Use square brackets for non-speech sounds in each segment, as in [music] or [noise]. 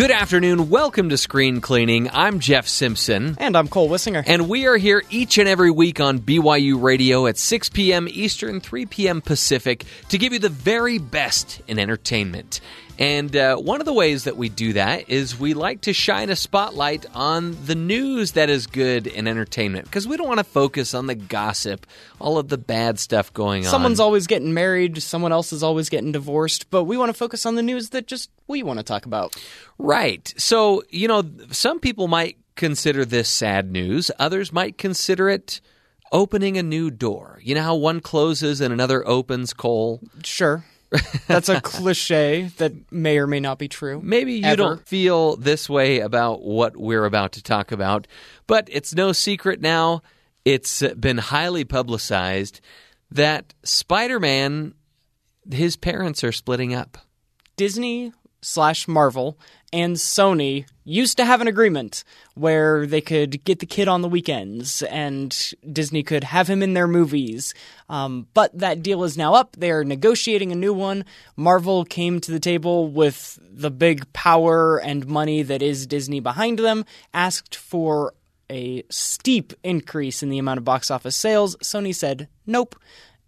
Good afternoon. Welcome to Screen Gleaning. I'm Jeff Simpson. And I'm Cole Wissinger. And we are here each and every week on BYU Radio at 6 p.m. Eastern, 3 p.m. Pacific to give you the very best in entertainment. And uh, one of the ways that we do that is we like to shine a spotlight on the news that is good in entertainment because we don't want to focus on the gossip, all of the bad stuff going on. Someone's always getting married, someone else is always getting divorced, but we want to focus on the news that just we want to talk about. Right. So, you know, some people might consider this sad news, others might consider it opening a new door. You know how one closes and another opens, Cole? Sure. That's a [laughs] cliche that may or may not be true. Maybe you Ever. don't feel this way about what we're about to talk about, but it's no secret now. It's been highly publicized that Spider Man, his parents are splitting up. Disney slash Marvel and Sony used to have an agreement where they could get the kid on the weekends and Disney could have him in their movies. Um, but that deal is now up. They are negotiating a new one. Marvel came to the table with the big power and money that is Disney behind them, asked for a steep increase in the amount of box office sales. Sony said nope.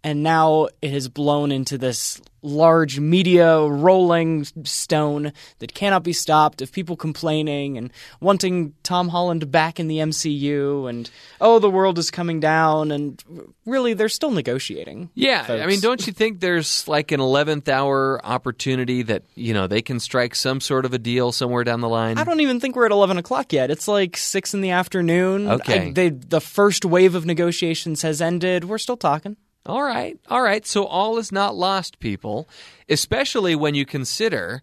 And now it has blown into this large media rolling stone that cannot be stopped of people complaining and wanting Tom Holland back in the MCU and oh the world is coming down and really they're still negotiating. Yeah, folks. I mean, don't you think there's like an 11th hour opportunity that, you know, they can strike some sort of a deal somewhere down the line? I don't even think we're at eleven o'clock yet. It's like six in the afternoon. Okay. I- they, the first wave of negotiations has ended. We're still talking. All right, all right. So all is not lost, people, especially when you consider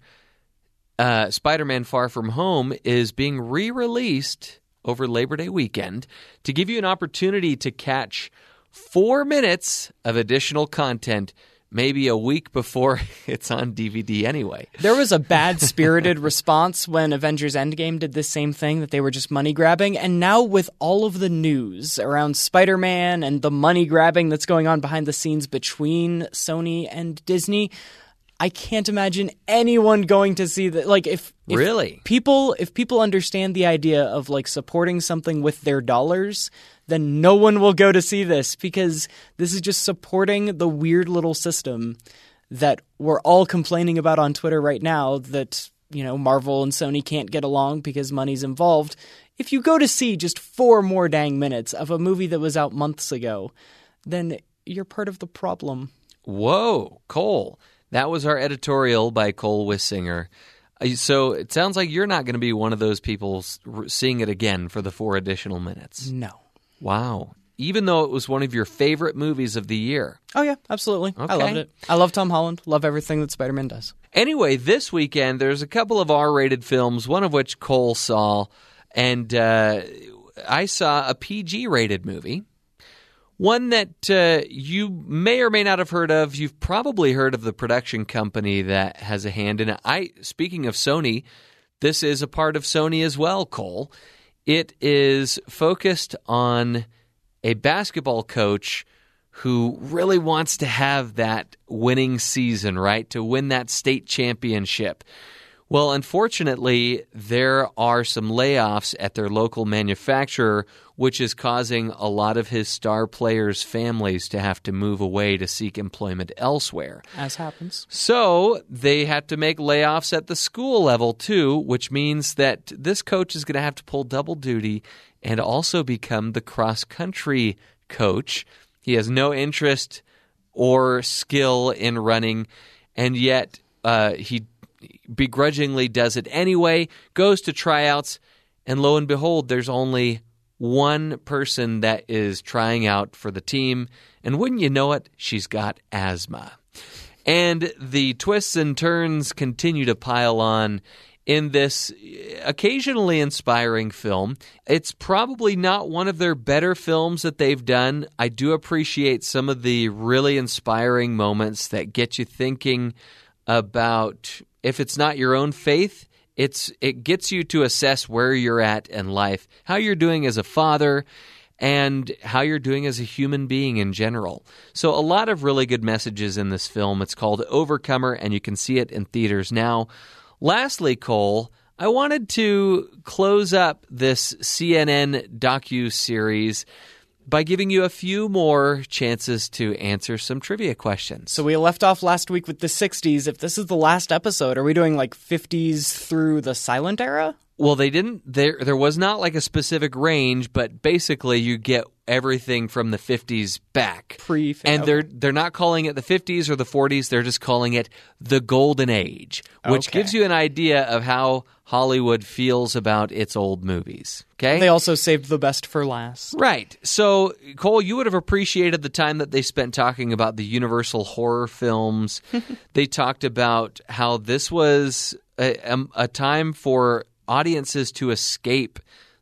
uh, Spider Man Far From Home is being re released over Labor Day weekend to give you an opportunity to catch four minutes of additional content. Maybe a week before [laughs] it's on DVD anyway. There was a bad [laughs] spirited response when Avengers Endgame did the same thing that they were just money grabbing. And now, with all of the news around Spider Man and the money grabbing that's going on behind the scenes between Sony and Disney, I can't imagine anyone going to see that. Like, if, if Really? people if people understand the idea of like supporting something with their dollars, then no one will go to see this because this is just supporting the weird little system that we're all complaining about on Twitter right now that you know Marvel and Sony can't get along because money's involved. If you go to see just four more dang minutes of a movie that was out months ago, then you're part of the problem. Whoa, Cole. That was our editorial by Cole Wissinger. Uh, So it sounds like you're not going to be one of those people seeing it again for the four additional minutes. No. Wow. Even though it was one of your favorite movies of the year. Oh yeah, absolutely. I loved it. I love Tom Holland. Love everything that Spider-Man does. Anyway, this weekend there's a couple of R-rated films, one of which Cole saw, and uh, I saw a PG-rated movie. One that uh, you may or may not have heard of. You've probably heard of the production company that has a hand in it. I speaking of Sony, this is a part of Sony as well, Cole. It is focused on a basketball coach who really wants to have that winning season, right? To win that state championship. Well, unfortunately, there are some layoffs at their local manufacturer, which is causing a lot of his star players' families to have to move away to seek employment elsewhere. As happens. So they had to make layoffs at the school level too, which means that this coach is going to have to pull double duty and also become the cross country coach. He has no interest or skill in running, and yet uh, he begrudgingly does it anyway, goes to tryouts, and lo and behold, there's only one person that is trying out for the team. And wouldn't you know it, she's got asthma. And the twists and turns continue to pile on in this occasionally inspiring film. It's probably not one of their better films that they've done. I do appreciate some of the really inspiring moments that get you thinking about if it's not your own faith, it's it gets you to assess where you're at in life, how you're doing as a father, and how you're doing as a human being in general. So, a lot of really good messages in this film. It's called Overcomer, and you can see it in theaters now. Lastly, Cole, I wanted to close up this CNN docu series by giving you a few more chances to answer some trivia questions. So we left off last week with the 60s. If this is the last episode, are we doing like 50s through the silent era? Well, they didn't. There, there was not like a specific range, but basically, you get everything from the 50s back. Pre, and they're they're not calling it the 50s or the 40s. They're just calling it the golden age, which Okay. gives you an idea of how Hollywood feels about its old movies. Okay, They also saved the best for last. Right. So, Cole, you would have appreciated the time that they spent talking about the Universal horror films. [laughs] they talked about how this was a, um, a time for audiences to escape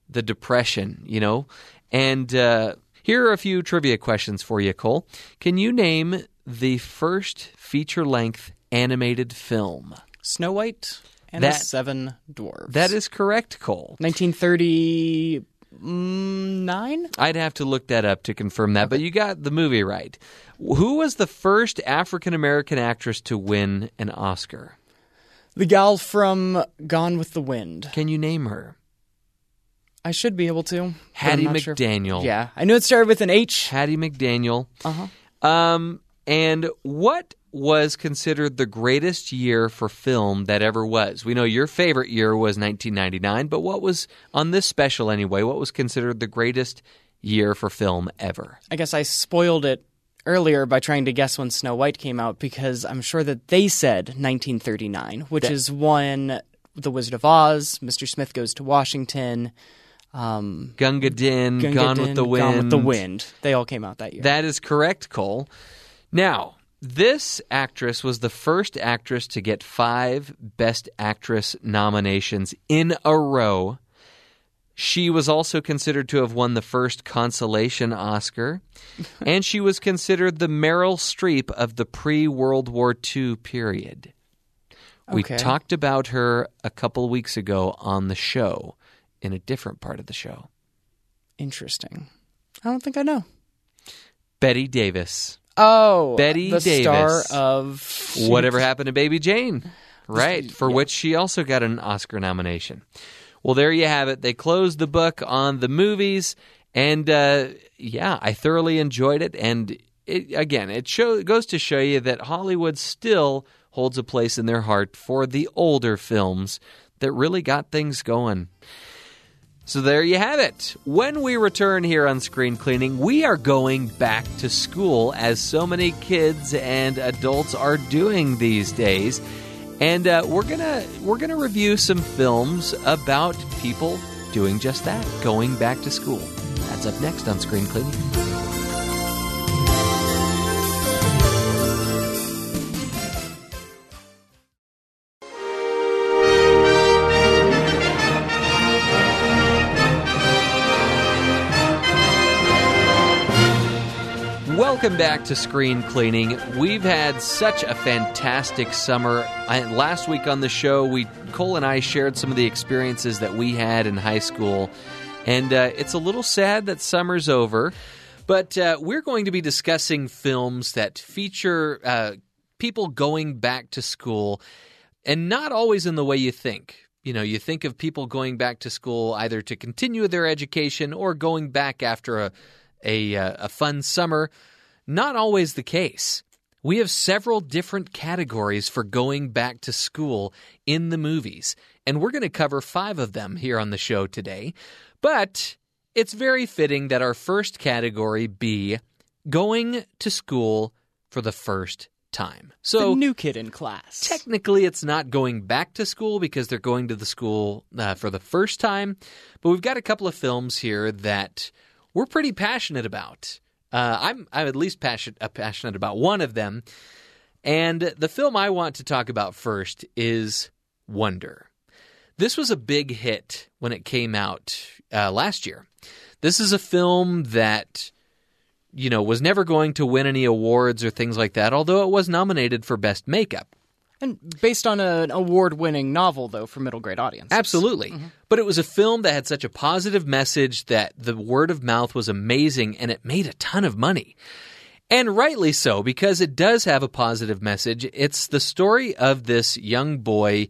the depression, you know? And uh, here are a few trivia questions for you, Cole. Can you name the first feature length animated film? Snow White and the Seven Dwarfs. That is correct, Cole. 1939? I'd have to look that up to confirm that, but you got the movie right. Who was the first African American actress to win an Oscar? The gal from Gone with the Wind. Can you name her? I should be able to. Hattie not sure. McDaniel. Yeah, I knew it started with an H. Hattie McDaniel. Uh-huh. Um, and what was considered the greatest year for film that ever was? We know your favorite year was 1999, but what was on this special anyway? What was considered the greatest year for film ever? I guess I spoiled it earlier by trying to guess when Snow White came out because I'm sure that they said 1939, which That- is when The Wizard of Oz, Mr. Smith Goes to Washington, um, Gunga Din, Gunga Gone Din, with the Wind. Gone with the Wind. They all came out that year. That is correct, Cole. Now, this actress was the first actress to get five Best Actress nominations in a row. She was also considered to have won the first consolation Oscar, [laughs] and she was considered the Meryl Streep of the pre World War II period. We Okay. talked about her a couple weeks ago on the show in a different part of the show. Interesting. I don't think I know. Bette Davis. Oh, Betty the Davis. star of Whatever happened to Baby Jane? Right, for which she also got an Oscar nomination. Well, there you have it. They closed the book on the movies, and uh, yeah, I thoroughly enjoyed it. And it, again, it show, it goes to show you that Hollywood still holds a place in their heart for the older films that really got things going. So there you have it. When we return here on Screen Gleaning, we are going back to school as so many kids and adults are doing these days. And uh, we're gonna we're gonna review some films about people doing just that, going back to school. That's up next on Screen Gleaning. Welcome back to Screen Gleaning. We've had such a fantastic summer. I, last week on the show, we Cole and I shared some of the experiences that we had in high school, and uh, it's a little sad that summer's over. But uh, we're going to be discussing films that feature uh, people going back to school, and not always in the way you think. You know, you think of people going back to school either to continue their education or going back after a a, uh, a fun summer. Not always the case. We have several different categories for going back to school in the movies, and we're going to cover five of them here on the show today. But it's very fitting that our first category be going to school for the first time. So the new kid in class. Technically, it's not going back to school because they're going to the school uh, for the first time. But we've got a couple of films here that we're pretty passionate about. Uh, I'm I'm at least passionate uh, passionate about one of them, and the film I want to talk about first is Wonder. This was a big hit when it came out uh, last year. This is a film that you know was never going to win any awards or things like that, although it was nominated for best makeup. And based on an award winning novel, though, for middle grade audiences. Absolutely. Mm-hmm. But it was a film that had such a positive message that the word of mouth was amazing and it made a ton of money. And rightly so, because it does have a positive message. It's the story of this young boy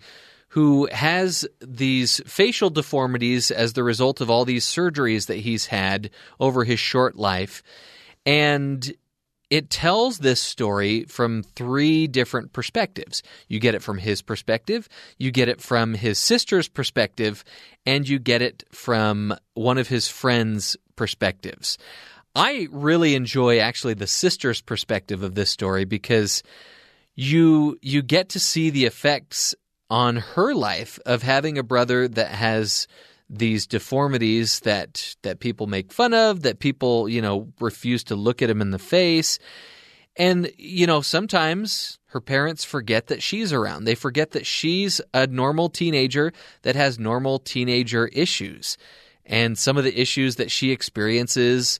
who has these facial deformities as the result of all these surgeries that he's had over his short life. And it tells this story from three different perspectives. You get it from his perspective, you get it from his sister's perspective, and you get it from one of his friends' perspectives. I really enjoy actually the sister's perspective of this story because you you get to see the effects on her life of having a brother that has these deformities that that people make fun of, that people, you know, refuse to look at him in the face. And, you know, sometimes her parents forget that she's around. They forget that she's a normal teenager that has normal teenager issues. And some of the issues that she experiences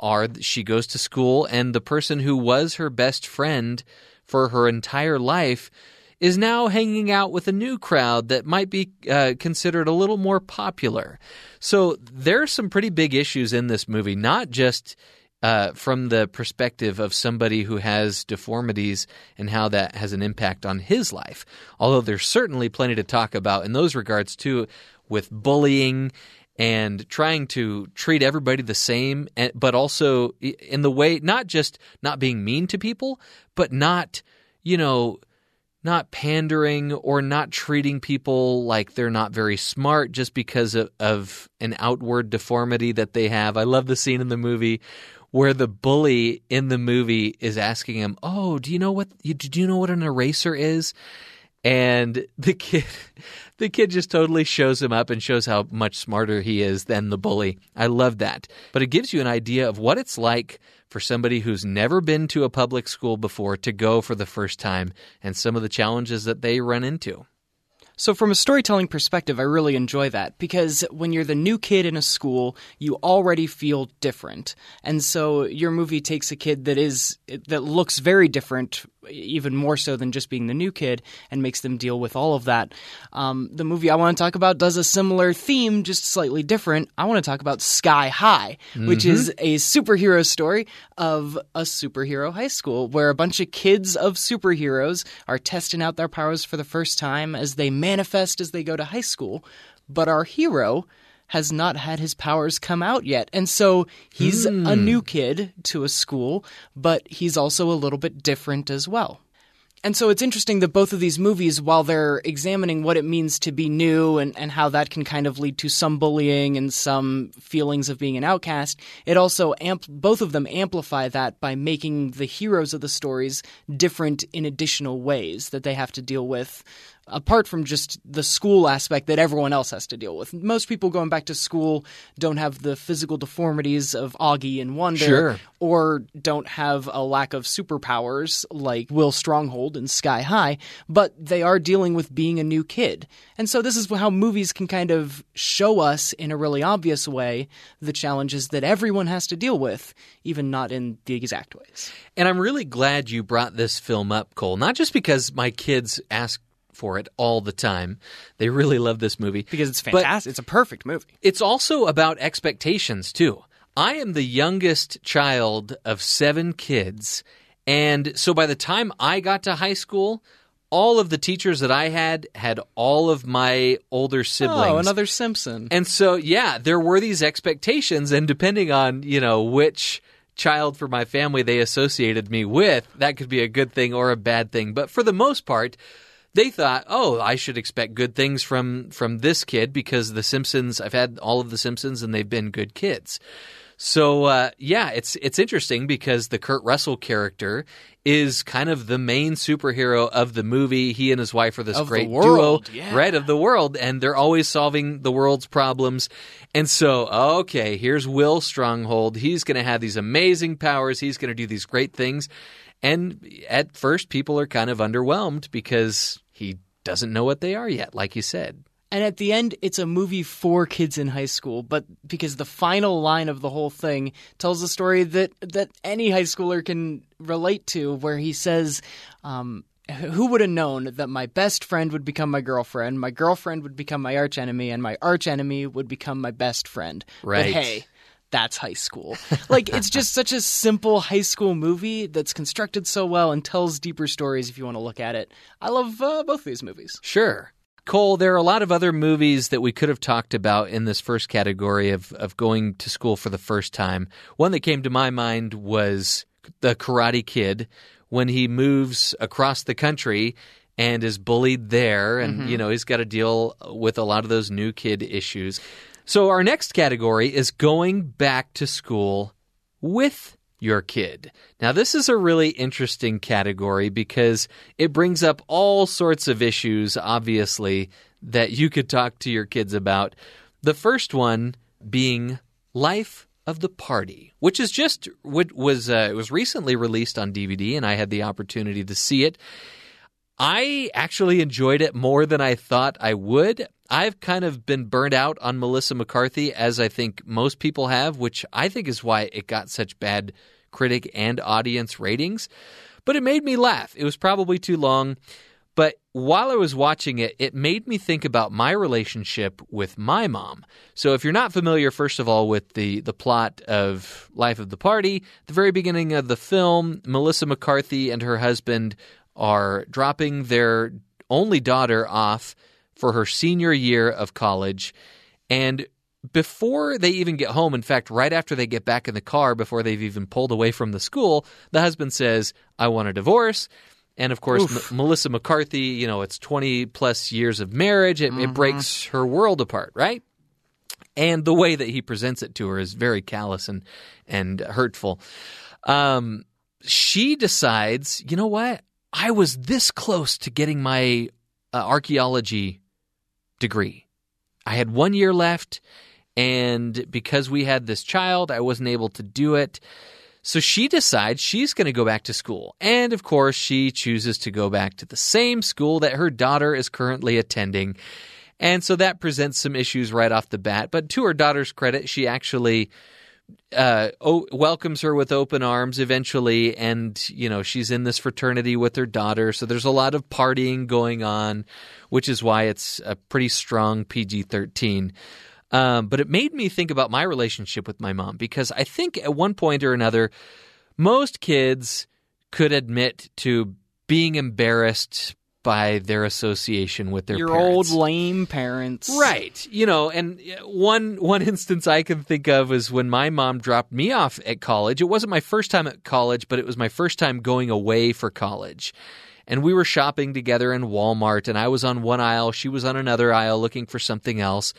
are she goes to school and the person who was her best friend for her entire life is now hanging out with a new crowd that might be uh, considered a little more popular. So there are some pretty big issues in this movie, not just uh, from the perspective of somebody who has deformities and how that has an impact on his life. Although there's certainly plenty to talk about in those regards too, with bullying and trying to treat everybody the same, but also in the way, not just not being mean to people, but not, you know, not pandering or not treating people like they're not very smart just because of, of, an outward deformity that they have. I love the scene in the movie where the bully in the movie is asking him, "Oh, do you know what do you know what an eraser is?" And the kid [laughs] the kid just totally shows him up and shows how much smarter he is than the bully. I love that. But it gives you an idea of what it's like for somebody who's never been to a public school before to go for the first time and some of the challenges that they run into. So, from a storytelling perspective, I really enjoy that because when you're the new kid in a school, you already feel different. And so, your movie takes a kid that is that looks very different even more so than just being the new kid and makes them deal with all of that. Um, the movie I want to talk about does a similar theme, just slightly different. I want to talk about Sky High, mm-hmm. which is a superhero story of a superhero high school where a bunch of kids of superheroes are testing out their powers for the first time as they manifest as they go to high school. But our hero has not had his powers come out yet. And so he's mm. a hmm. new kid to a school, but he's also a little bit different as well. And so it's interesting that both of these movies, while they're examining what it means to be new and, and how that can kind of lead to some bullying and some feelings of being an outcast, it also both of them amplify that by making the heroes of the stories different in additional ways that they have to deal with apart from just the school aspect that everyone else has to deal with. Most people going back to school don't have the physical deformities of Auggie and Wonder, sure. or don't have a lack of superpowers like Will Stronghold and Sky High, but they are dealing with being a new kid. And so this is how movies can kind of show us in a really obvious way the challenges that everyone has to deal with, even not in the exact ways. And I'm really glad you brought this film up, Cole, not just because my kids ask for it all the time. They really love this movie because it's fantastic. But it's a perfect movie. It's also about expectations too. I am the youngest child of 7 kids, and so by the time I got to high school, all of the teachers that I had had all of my older oh, siblings. Oh, another Simpson. And so, yeah, there were these expectations, and depending on you know which child for my family they associated me with, that could be a good thing or a bad thing. But for the most part, they thought, oh, I should expect good things from from this kid because the Simpsons. I've had all of the Simpsons, and they've been good kids. So uh, yeah, it's it's interesting because the Kurt Russell character is kind of the main superhero of the movie. He and his wife are this of great duo, yeah. right, of the world, and they're always solving the world's problems. And so, okay, here's Will Stronghold. He's going to have these amazing powers. He's going to do these great things. And at first, people are kind of underwhelmed because he doesn't know what they are yet, like you said. And at the end, it's a movie for kids in high school, but because the final line of the whole thing tells a story that, that any high schooler can relate to, where he says, um, who would have known that my best friend would become my girlfriend, my girlfriend would become my archenemy, and my archenemy would become my best friend? Right. But hey, that's high school. Like it's just such a simple high school movie that's constructed so well and tells deeper stories if you want to look at it. I love uh, both these movies. Sure. Cole, there are a lot of other movies that we could have talked about in this first category of, of going to school for the first time. One that came to my mind was The Karate Kid when he moves across the country and is bullied there. And, you know, he's got to deal with a lot of those new kid issues. So, our next category is going back to school with your kid. Now, this is a really interesting category because it brings up all sorts of issues, obviously, that you could talk to your kids about. The first one being life of the party, which is just what was uh, it was recently released on DVD, and I had the opportunity to see it. I actually enjoyed it more than I thought I would. I've kind of been burnt out on Melissa McCarthy, as I think most people have, which I think is why it got such bad critic and audience ratings. But it made me laugh. It was probably too long. But while I was watching it, it made me think about my relationship with my mom. So if you're not familiar, first of all, with the, the plot of Life of the Party, the very beginning of the film, Melissa McCarthy and her husband are dropping their only daughter off for her senior year of college. And before they even get home, in fact, right after they get back in the car, before they've even pulled away from the school, the husband says, I want a divorce. And of course, M- Melissa McCarthy, you know, it's 20 plus years of marriage. It, it breaks her world apart, right? And the way that he presents it to her is very callous and, and hurtful. Um, she decides, you know what? I was this close to getting my uh, archaeology degree. I had one year left, and because we had this child, I wasn't able to do it. So she decides she's going to go back to school. And of course, she chooses to go back to the same school that her daughter is currently attending. And so that presents some issues right off the bat. But to her daughter's credit, she actually uh, welcomes her with open arms eventually, and you know she's in this fraternity with her daughter. So there's a lot of partying going on, which is why it's a pretty strong PG-13. Um, but it made me think about my relationship with my mom because I think at one point or another, most kids could admit to being embarrassed by their association with their Your parents. old lame parents. Right. You know, and uh, one one instance I can think of is when my mom dropped me off at college. It wasn't my first time at college, but it was my first time going away for college. And we were shopping together in Walmart and I was on one aisle, she was on another aisle looking for something else.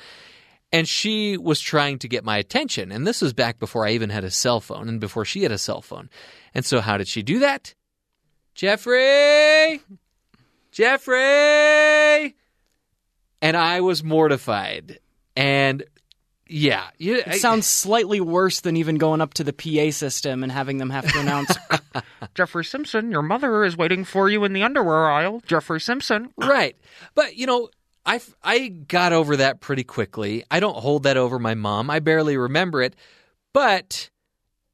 And she was trying to get my attention. And this was back before I even had a cell phone and before she had a cell phone. And so how did she do that? Jeffrey, Jeffrey. And I was mortified. And yeah, you, It sounds slightly worse than even going up to the PA system and having them have to announce [laughs] Jeffrey Simpson, your mother is waiting for you in the underwear aisle. Jeffrey Simpson. right. But you know, I I got over that pretty quickly. I don't hold that over my mom. I barely remember it. But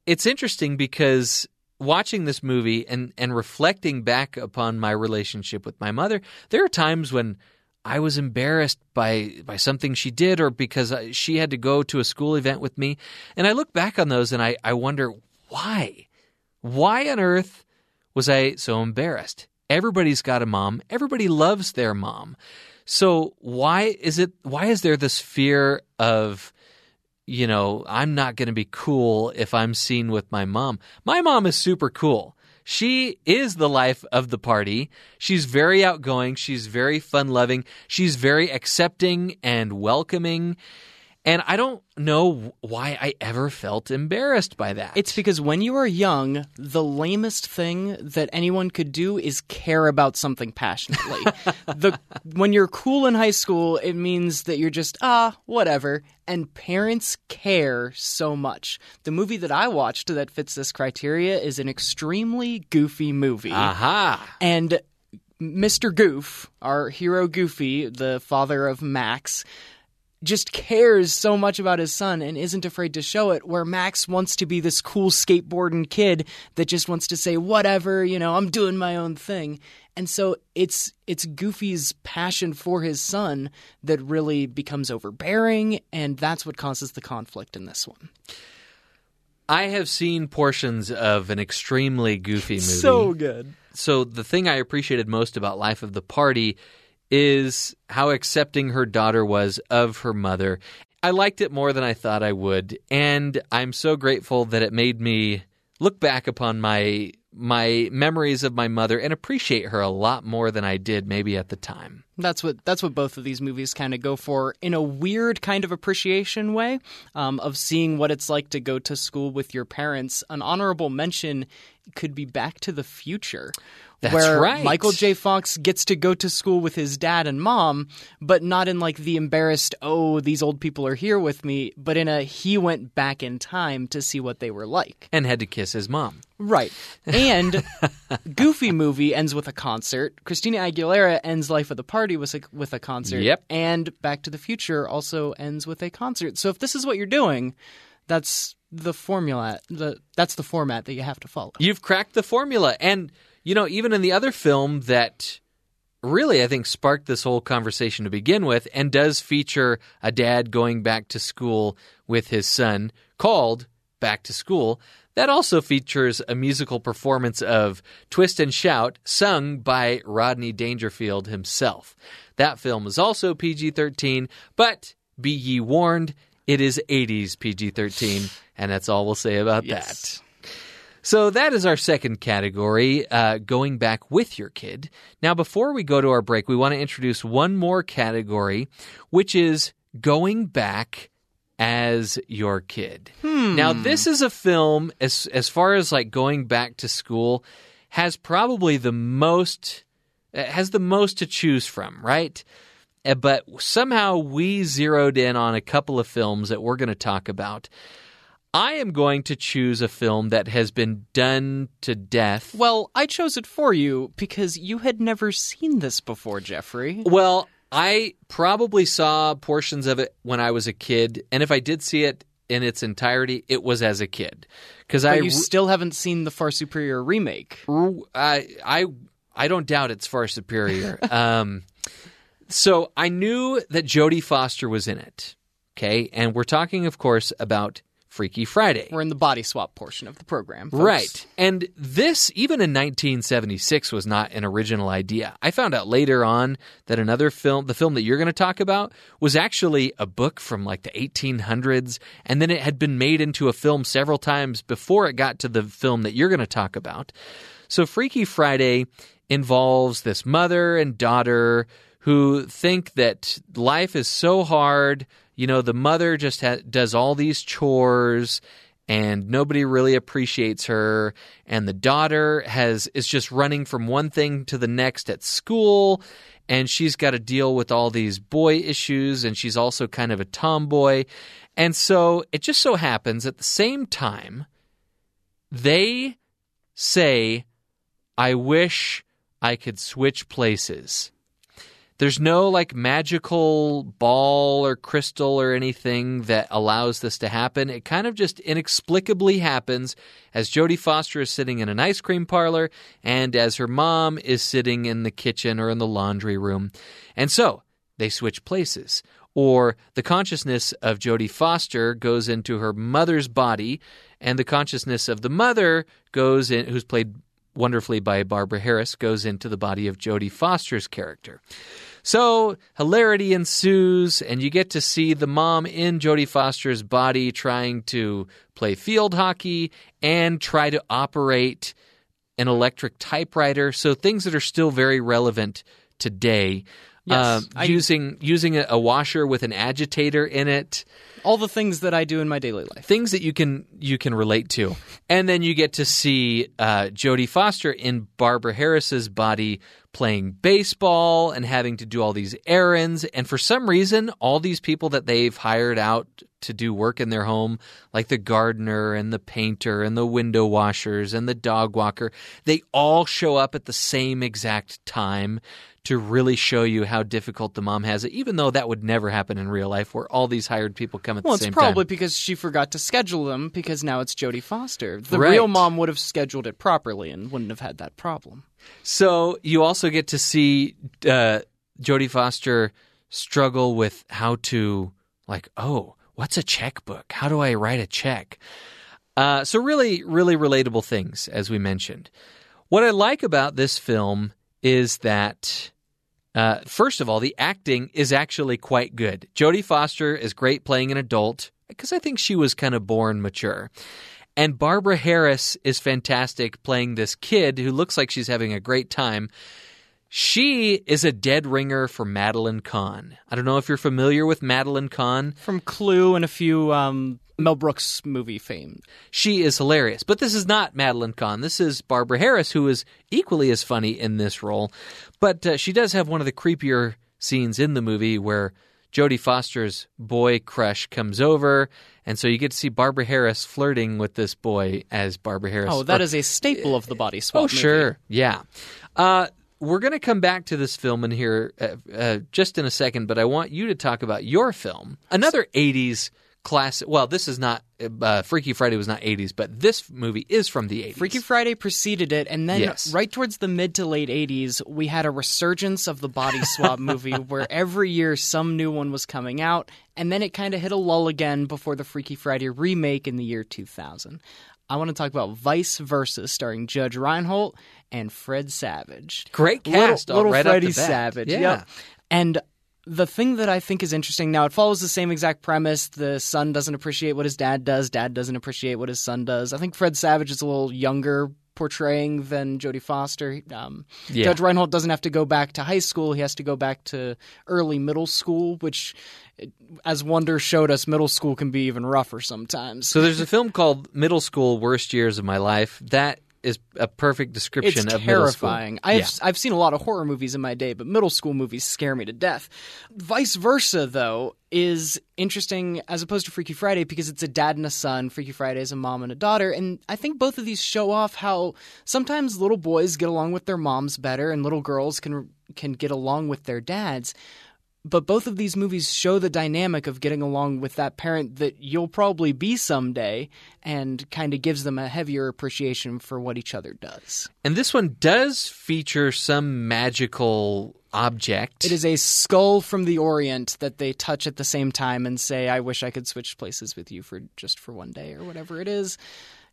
it's interesting because watching this movie and and reflecting back upon my relationship with my mother, there are times when I was embarrassed by by something she did or because she had to go to a school event with me. And I look back on those and I, I wonder why? Why on earth was I so embarrassed? Everybody's got a mom. Everybody loves their mom. So why is it why is there this fear of you know, I'm not going to be cool if I'm seen with my mom. My mom is super cool. She is the life of the party. She's very outgoing. She's very fun loving. She's very accepting and welcoming. And I don't know why I ever felt embarrassed by that. It's because when you are young, the lamest thing that anyone could do is care about something passionately. [laughs] the when you're cool in high school, it means that you're just ah, whatever, and parents care so much. The movie that I watched that fits this criteria is an extremely goofy movie. Aha. And Mr. Goof, our hero Goofy, the father of Max, just cares so much about his son and isn't afraid to show it. Where Max wants to be this cool skateboarding kid that just wants to say, whatever, you know, I'm doing my own thing. And so it's it's Goofy's passion for his son that really becomes overbearing, and that's what causes the conflict in this one. I have seen portions of an extremely goofy [laughs] movie. So good. so the thing I appreciated most about Life of the Party is how accepting her daughter was of her mother. I liked it more than I thought I would, and I'm so grateful that it made me look back upon my my memories of my mother and appreciate her a lot more than I did maybe at the time. That's what that's what both of these movies kind of go for in a weird kind of appreciation way um, of seeing what it's like to go to school with your parents. An honorable mention could be Back to the Future, That's where right. Michael J. Fox gets to go to school with his dad and mom, but not in like the embarrassed "oh these old people are here with me," but in a he went back in time to see what they were like. And had to kiss his mom. Right. And [laughs] Goofy movie ends with a concert. Christina Aguilera ends Life of the Party with a, with a concert. Yep. And Back to the Future also ends with a concert. So if this is what you're doing, that's the formula. The that's the format that you have to follow. You've cracked the formula. And, you know, even in the other film that really, I think, sparked this whole conversation to begin with and does feature a dad going back to school with his son called Back to School. That also features a musical performance of Twist and Shout sung by Rodney Dangerfield himself. That film is also PG 13, but be ye warned, it is 80s PG 13, and that's all we'll say about Yes. that. So that is our second category, uh, going back with your kid. Now, before we go to our break, we want to introduce one more category, which is going back as your kid. Now, this is a film as as far as like going back to school has probably the most uh, has the most to choose from, right? Uh, But somehow we zeroed in on a couple of films that we're going to talk about. I am going to choose a film that has been done to death. Well, I chose it for you because you had never seen this before, Jeffrey. Well, I probably saw portions of it when I was a kid, and if I did see it in its entirety, it was as a kid. Because I, you still haven't seen the far superior remake. I, I, I don't doubt it's far superior. [laughs] um, so I knew that Jodie Foster was in it. Okay, and we're talking, of course, about Freaky Friday. We're in the body swap portion of the program. folks. Right. And this, even in 1976, was not an original idea. I found out later on that another film, the film that you're going to talk about, was actually a book from like the 1800s, and then it had been made into a film several times before it got to the film that you're going to talk about. So Freaky Friday involves this mother and daughter who think that life is so hard. You know, the mother just ha- does all these chores and nobody really appreciates her and the daughter has is just running from one thing to the next at school and she's got to deal with all these boy issues and she's also kind of a tomboy and so it just so happens at the same time they say i wish i could switch places there's no like magical ball or crystal or anything that allows this to happen. It kind of just inexplicably happens as Jodie Foster is sitting in an ice cream parlor and as her mom is sitting in the kitchen or in the laundry room. And so they switch places. Or the consciousness of Jodie Foster goes into her mother's body, and the consciousness of the mother goes in, who's played wonderfully by Barbara Harris, goes into the body of Jodie Foster's character. So hilarity ensues, and you get to see the mom in Jodie Foster's body trying to play field hockey and try to operate an electric typewriter. So things that are still very relevant today. Yes, Uh, I- using using a, a washer with an agitator in it. All the things that I do in my daily life. things that you can you can relate to, and then you get to see uh, Jodie Foster in Barbara Harris's body playing baseball and having to do all these errands. And for some reason, all these people that they've hired out to do work in their home, like the gardener and the painter and the window washers and the dog walker, they all show up at the same exact time to really show you how difficult the mom has it, even though that would never happen in real life where all these hired people come at Well, the same time. Well, it's probably because she forgot to schedule them because now it's Jodie Foster. The Right. real mom would have scheduled it properly and wouldn't have had that problem. So you also get to see uh, Jodie Foster struggle with how to like, oh, what's a checkbook? How do I write a check? Uh, so really, really relatable things, as we mentioned. What I like about this film is that Uh, first of all, the acting is actually quite good. Jodie Foster is great playing an adult because I think she was kind of born mature. And Barbara Harris is fantastic playing this kid who looks like she's having a great time. She is a dead ringer for Madeline Kahn. I don't know if you're familiar with Madeline Kahn. From Clue and a few um, Mel Brooks movie fame. She is hilarious. But this is not Madeline Kahn. This is Barbara Harris, who is equally as funny in this role. But uh, she does have one of the creepier scenes in the movie where Jodie Foster's boy crush comes over, and so you get to see Barbara Harris flirting with this boy as Barbara Harris. Oh, that is a staple of the body swap. Oh, movie. sure, yeah. Uh, we're going to come back to this film in here uh, uh, just in a second, but I want you to talk about your film, another '80s classic. Well, this is not uh, Freaky Friday was not '80s, but this movie is from the '80s. Freaky Friday preceded it, and then Yes. right towards the mid to late 80s, we had a resurgence of the body swap [laughs] movie where every year some new one was coming out, and then it kind of hit a lull again before the Freaky Friday remake in the year 2000. I want to talk about Vice Versa, starring Judge Reinhold and Fred Savage. Great cast, little, little right. Savage. Yeah. Yep. And the thing that I think is interesting now, it follows the same exact premise. The son doesn't appreciate what his dad does. Dad doesn't appreciate what his son does. I think Fred Savage is a little younger portraying than Jodie Foster. Um, Yeah. Judge Reinhold doesn't have to go back to high school. He has to go back to early middle school, which, as Wonder showed us, middle school can be even rougher sometimes. So there's a film called Middle School: Worst Years of My Life. That is a perfect description it's of terrifying. I've Yeah. I've seen a lot of horror movies in my day, but middle school movies scare me to death. Vice versa, though, is interesting as opposed to Freaky Friday because it's a dad and a son. Freaky Friday is a mom and a daughter, and I think both of these show off how sometimes little boys get along with their moms better, and little girls can can get along with their dads. But both of these movies show the dynamic of getting along with that parent that you'll probably be someday and kind of gives them a heavier appreciation for what each other does. And this one does feature some magical object. It is a skull from the Orient that they touch at the same time and say, "I wish I could switch places with you for just for one day or whatever it is."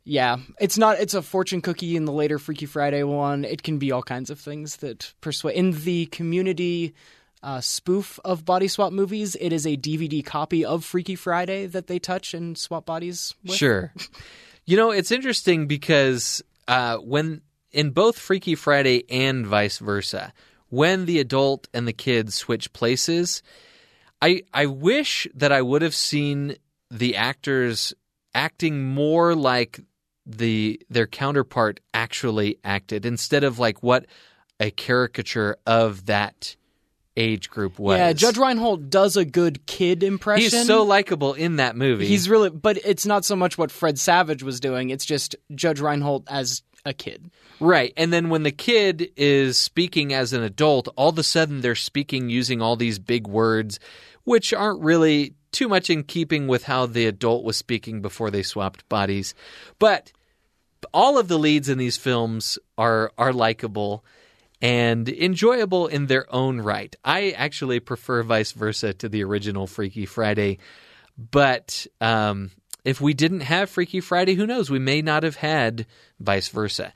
Yeah, it's not. It's a fortune cookie in the later Freaky Friday one. It can be all kinds of things that persuade. In the Community uh, spoof of body swap movies, it is a DVD copy of Freaky Friday that they touch and swap bodies with. Sure. [laughs] you know, it's interesting because uh, when in both Freaky Friday and vice versa, when the adult and the kid switch places, I I wish that I would have seen the actors acting more like the their counterpart actually acted instead of like what a caricature of that age group was. Yeah, Judge Reinhold does a good kid impression. He's so likable in that movie. He's really, but it's not so much what Fred Savage was doing. It's just Judge Reinhold as a kid. Right. And then when the kid is speaking as an adult, all of a sudden they're speaking using all these big words, which aren't really too much in keeping with how the adult was speaking before they swapped bodies. But all of the leads in these films are are likable and enjoyable in their own right. I actually prefer vice versa to the original Freaky Friday, but um, if we didn't have Freaky Friday, who knows? We may not have had vice versa.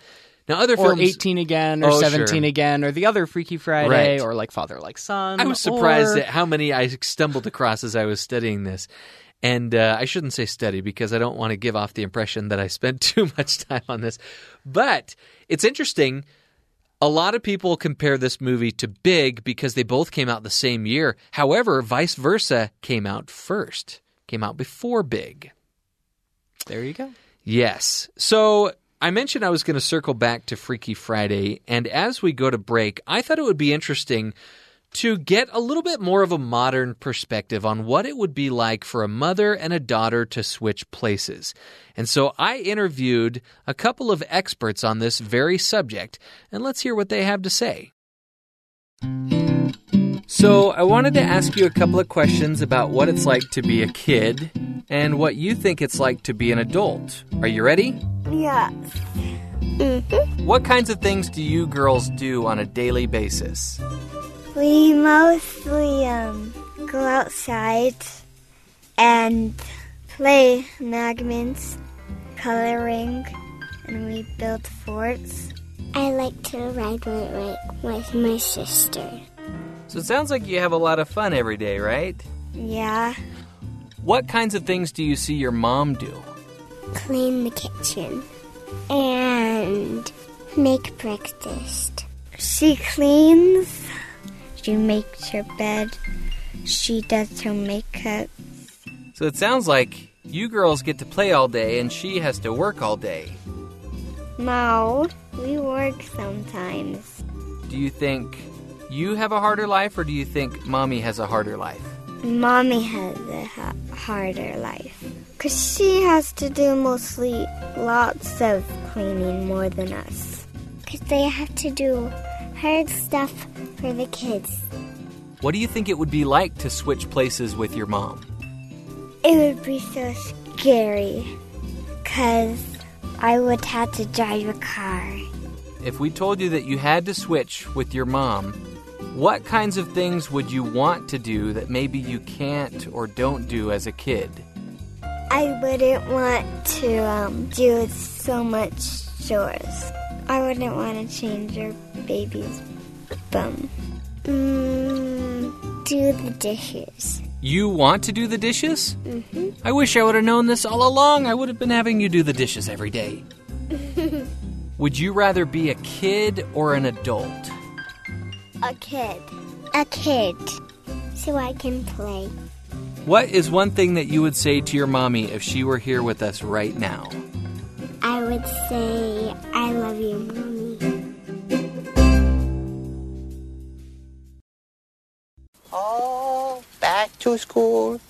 Now, other Or films, 18 again, or Oh, 17 sure. again, or the other Freaky Friday, Right. or like Father Like Son. I was surprised or- at how many I stumbled across as I was studying this. And uh, I shouldn't say study because I don't want to give off the impression that I spent [laughs] too much time on this. But it's interesting. A lot of people compare this movie to Big because they both came out the same year. However, vice versa came out first, came out before Big. There you go. Yes. So I mentioned I was going to circle back to Freaky Friday, and as we go to break, I thought it would be interesting to get a little bit more of a modern perspective on what it would be like for a mother and a daughter to switch places. And so I interviewed a couple of experts on this very subject, and let's hear what they have to say. So, I wanted to ask you a couple of questions about what it's like to be a kid and what you think it's like to be an adult. Are you ready? Yeah. [laughs] What kinds of things do you girls do on a daily basis? We mostly um go outside and play magments, coloring, and we build forts. I like to ride my bike with my sister. So it sounds like you have a lot of fun every day, right? Yeah. What kinds of things do you see your mom do? Clean the kitchen. And make breakfast. She cleans. She makes her bed. She does her makeup. So it sounds like you girls get to play all day and she has to work all day. No, we work sometimes. Do you think you have a harder life or do you think mommy has a harder life? Mommy has a ha- harder life. Because she has to do mostly lots of cleaning more than us. Because they have to do hard stuff for the kids. What do you think it would be like to switch places with your mom? It would be so scary. Because I would have to drive a car. If we told you that you had to switch with your mom, what kinds of things would you want to do that maybe you can't or don't do as a kid? I wouldn't want to um, do so much chores. I wouldn't want to change your baby's bum. Mm, do the dishes. You want to do the dishes? Mm-hmm. I wish I would have known this all along. I would have been having you do the dishes every day. [laughs] would you rather be a kid or an adult? A kid. A kid. So I can play. What is one thing that you would say to your mommy if she were here with us right now? Would say, I love you, mommy. Oh, back to school,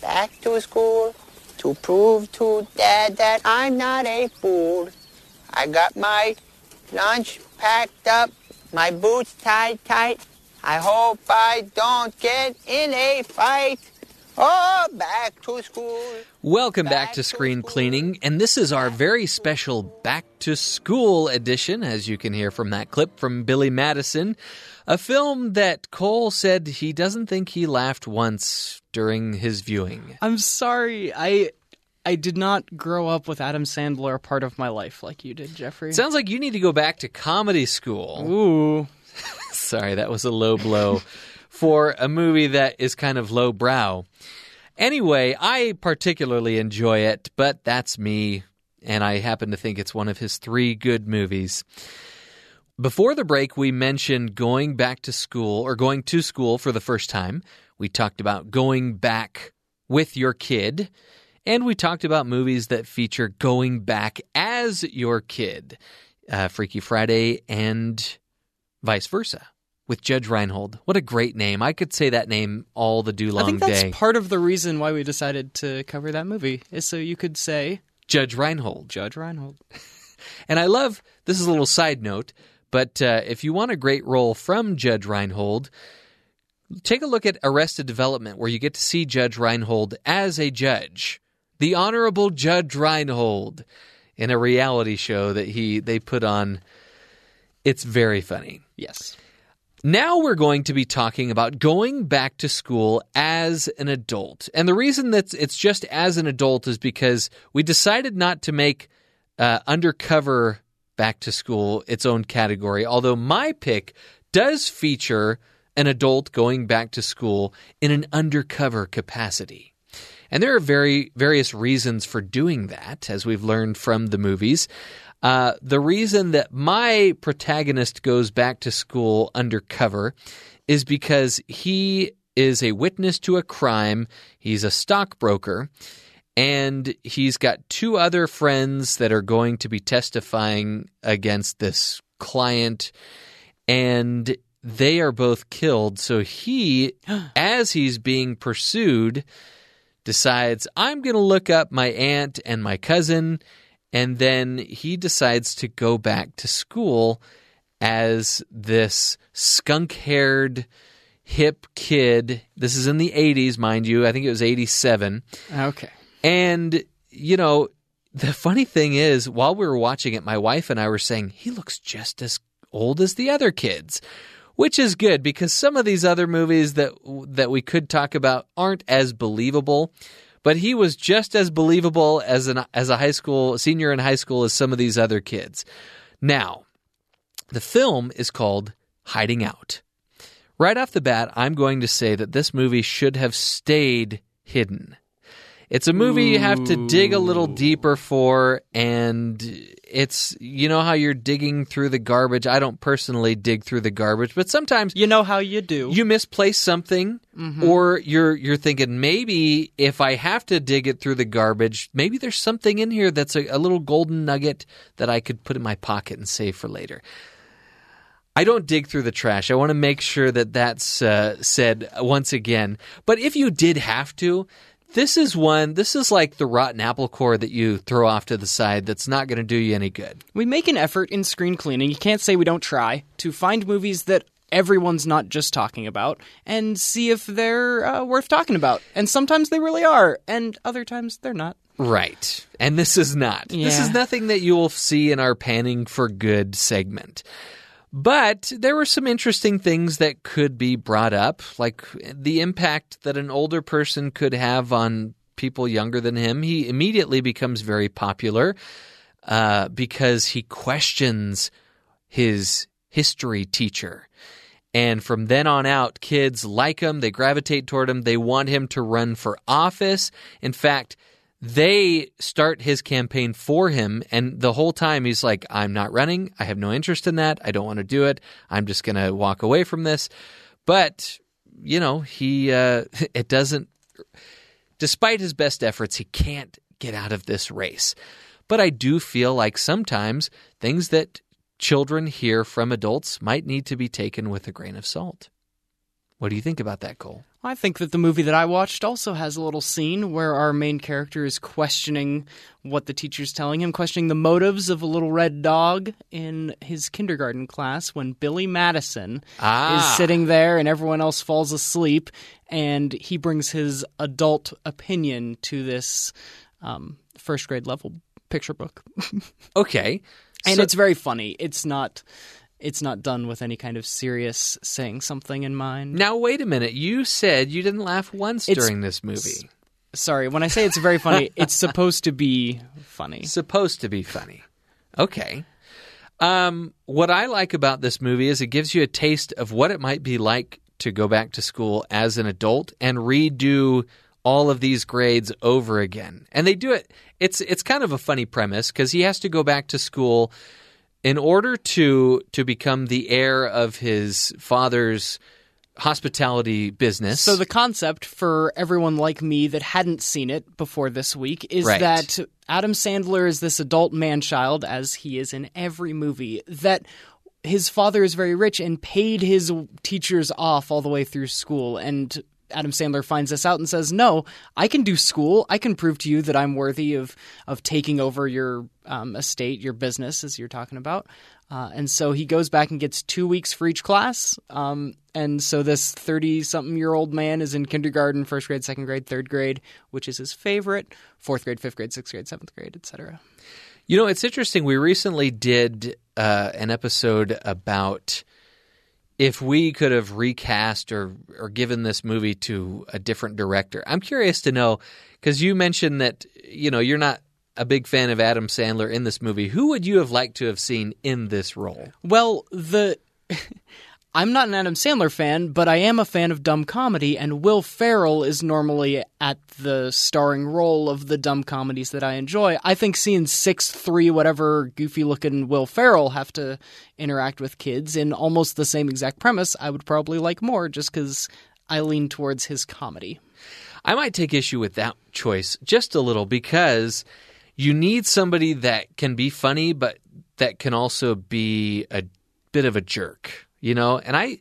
back to school, to prove to Dad that I'm not a fool. I got my lunch packed up, my boots tied tight. I hope I don't get in a fight. Oh, back to school. Welcome back Back to to Screen school. Gleaning, and this is our very special Back to School edition, as you can hear from that clip from Billy Madison, a film that Cole said he doesn't think he laughed once during his viewing. I'm sorry. I I did not grow up with Adam Sandler a part of my life like you did, Jeffrey. Sounds like you need to go back to comedy school. Ooh. [laughs] Sorry, that was a low blow for a movie that is kind of lowbrow. Anyway, I particularly enjoy it, but that's me, and I happen to think it's one of his three good movies. Before the break, we mentioned going back to school or going to school for the first time. We talked about going back with your kid, and we talked about movies that feature going back as your kid. Uh, Freaky Friday and vice versa with Judge Reinhold. What a great name. I could say that name all the do long day. I think that's day. part of the reason why we decided to cover that movie is so you could say Judge Reinhold. Judge Reinhold. [laughs] And I love this is a little side note, but uh, if you want a great role from Judge Reinhold, take a look at Arrested Development, where you get to see Judge Reinhold as a judge, the Honorable Judge Reinhold, in a reality show that he they put on. It's very funny. Yes. Now we're going to be talking about going back to school as an adult. And the reason that it's just as an adult is because we decided not to make uh, undercover back to school its own category, although my pick does feature an adult going back to school in an undercover capacity. And there are very various reasons for doing that, as we've learned from the movies. Uh, the reason that my protagonist goes back to school undercover is because he is a witness to a crime. He's a stockbroker, and he's got two other friends that are going to be testifying against this client, and they are both killed. So he, [gasps] as he's being pursued, decides, I'm going to look up my aunt and my cousin. And then he decides to go back to school as this skunk haired, hip kid. This is in the 80s, mind you. I think it was 87. Okay. And, you know, the funny thing is, while we were watching it, my wife and I were saying, he looks just as old as the other kids. Which is good because some of these other movies that that we could talk about aren't as believable, but he was just as believable as an as a high school senior in high school as some of these other kids. Now, the film is called Hiding Out. Right off the bat, I'm going to say that this movie should have stayed hidden. It's a movie you have to dig a little deeper for, and it's, you know, how you're digging through the garbage. I don't personally dig through the garbage, but sometimes You know how you do. you misplace something or you're you're thinking maybe if I have to dig it through the garbage, maybe there's something in here that's a, a little golden nugget that I could put in my pocket and save for later. I don't dig through the trash. I want to make sure that that's uh, said once again. But if you did have to, this is one. This is like the rotten apple core that you throw off to the side. That's not going to do you any good. We make an effort in Screen Gleaning. You can't say we don't try to find movies that everyone's not just talking about and see if they're uh, worth talking about. And sometimes they really are, and other times they're not. Right. And this is not. This is nothing that you will see in our panning for good segment. But there were some interesting things that could be brought up, like the impact that an older person could have on people younger than him. He immediately becomes very popular uh, because he questions his history teacher. And from then on out, kids like him. They gravitate toward him. They want him to run for office. In fact, they start his campaign for him. And the whole time he's like, I'm not running. I have no interest in that. I don't want to do it. I'm just going to walk away from this. But, you know, he, uh, [laughs] it doesn't, despite his best efforts, he can't get out of this race. But I do feel like sometimes things that children hear from adults might need to be taken with a grain of salt. What do you think about that, Cole? I think that the movie that I watched also has a little scene where our main character is questioning what the teacher's telling him, questioning the motives of a little red dog in his kindergarten class when Billy Madison Ah. is sitting there and everyone else falls asleep, and he brings his adult opinion to this um, first grade level picture book. [laughs] Okay. and So- it's very funny. It's not. It's not done with any kind of serious saying something in mind. now wait a minute. You said you didn't laugh once It's- during this movie. Sorry, when I say it's very funny, it's [laughs] supposed to be funny. supposed to be funny. Okay. Um, what I like about this movie is it gives you a taste of what it might be like to go back to school as an adult and redo all of these grades over again. And they do it. It's it's kind of a funny premise because he has to go back to school in order to to become the heir of his father's hospitality business. So the concept for everyone like me that hadn't seen it before this week is Right. that Adam Sandler is this adult man child, as he is in every movie, that his father is very rich and paid his teachers off all the way through school and Adam Sandler finds this out and says, "No, I can do school. I can prove to you that I'm worthy of of taking over your um, estate, your business, as you're talking about." Uh, and so he goes back and gets two weeks for each class. Um, and so this 30 something year old man is in kindergarten, first grade, second grade, third grade, which is his favorite, fourth grade, fifth grade, sixth grade, seventh grade, etc. You know, it's interesting. We recently did uh, an episode about if we could have recast or or given this movie to a different director. I'm curious to know because you mentioned that you know you're not a big fan of Adam Sandler in this movie. Who would you have liked to have seen in this role? Well, the. I'm not an Adam Sandler fan, but I am a fan of dumb comedy, and Will Ferrell is normally at the starring role of the dumb comedies that I enjoy. I think seeing six three whatever goofy looking Will Ferrell have to interact with kids in almost the same exact premise, I would probably like more just because I lean towards his comedy. I might take issue with that choice just a little because you need somebody that can be funny, but that can also be a bit of a jerk, you know? And I,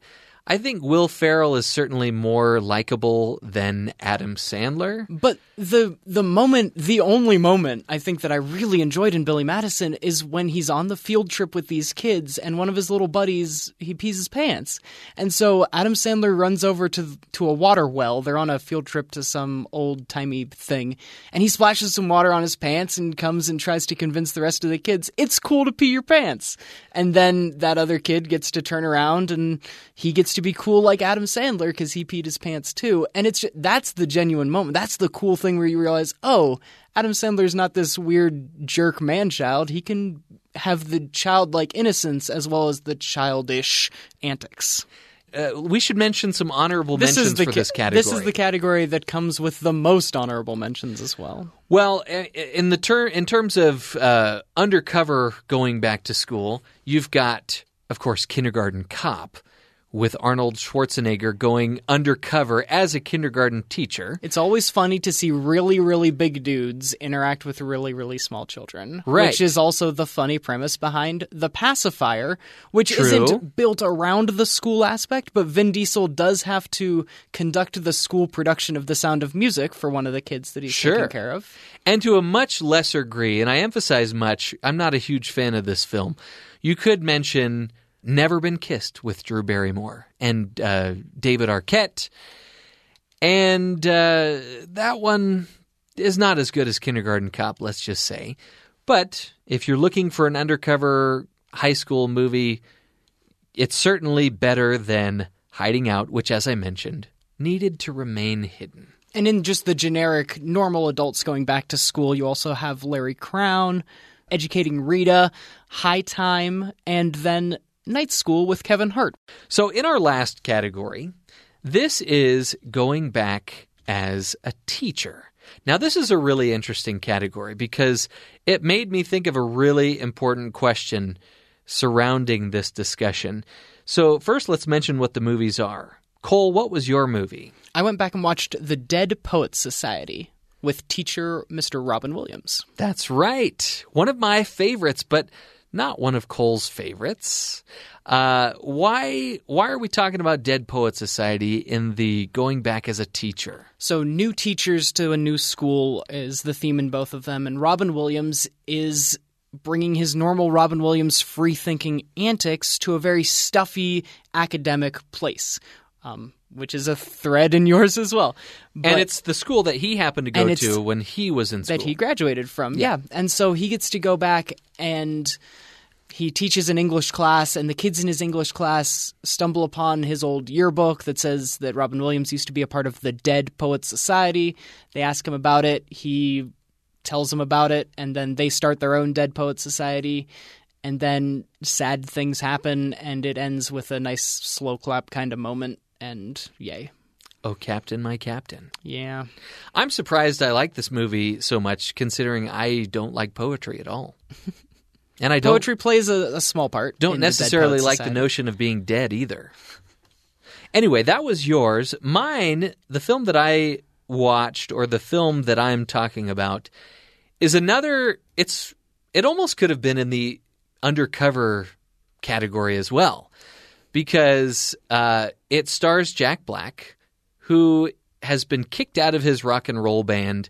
I think Will Ferrell is certainly more likable than Adam Sandler. But the the moment, the only moment I think that I really enjoyed in Billy Madison is when he's on the field trip with these kids, and one of his little buddies he pees his pants, and so Adam Sandler runs over to to a water well. They're on a field trip to some old timey thing, and he splashes some water on his pants and comes and tries to convince the rest of the kids it's cool to pee your pants. And then that other kid gets to turn around and he gets to be cool like Adam Sandler because he peed his pants too. And it's that's the genuine moment. That's the cool thing where you realize, oh, Adam Sandler's not this weird jerk man child. He can have the childlike innocence as well as the childish antics. uh, we should mention some honorable This mentions is the for ca- this category. This is the category that comes with the most honorable mentions as well. Well, in the ter- in terms of uh, undercover going back to school, you've got, of course, Kindergarten Cop with Arnold Schwarzenegger going undercover as a kindergarten teacher. It's always funny to see really, really big dudes interact with really, really small children. Right. Which is also the funny premise behind The Pacifier, which True. isn't built around the school aspect, but Vin Diesel does have to conduct the school production of The Sound of Music for one of the kids that he's Sure. taking care of. And to a much lesser degree, and I emphasize much, I'm not a huge fan of this film. You could mention Never Been Kissed with Drew Barrymore and uh, David Arquette. And uh, that one is not as good as Kindergarten Cop, let's just say. But if you're looking for an undercover high school movie, it's certainly better than Hiding Out, which, as I mentioned, needed to remain hidden. And in just the generic normal adults going back to school, you also have Larry Crowne, Educating Rita, High Time, and then Night School with Kevin Hart. So, in our last category, this is going back as a teacher. Now, this is a really interesting category because it made me think of a really important question surrounding this discussion. So, first, let's mention what the movies are. Cole, what was your movie? I went back and watched The Dead Poets Society with teacher Mr. Robin Williams. That's right. One of my favorites, but not one of Cole's favorites. Uh, why why are we talking about Dead Poet Society in the going back as a teacher? So, new teachers to a new school is the theme in both of them, and Robin Williams is bringing his normal Robin Williams free thinking antics to a very stuffy academic place, um, which is a thread in yours as well. But and it's the school that he happened to go to when he was in school. that he graduated from. Yeah. And so he gets to go back and he teaches an English class, and the kids in his English class stumble upon his old yearbook that says that Robin Williams used to be a part of the Dead Poets Society. They ask him about it. He tells them about it, and then they start their own Dead Poets Society. And then sad things happen, and it ends with a nice slow clap kind of moment. And yay. oh, Captain, my Captain. Yeah. I'm surprised I like this movie so much, considering I don't like poetry at all. [laughs] And I don't Poetry plays a, a small part. don't the necessarily Poets like the notion of being dead either. Anyway, that was yours. Mine, the film that I watched or the film that I'm talking about is another it's it almost could have been in the undercover category as well because uh, it stars Jack Black who has been kicked out of his rock and roll band,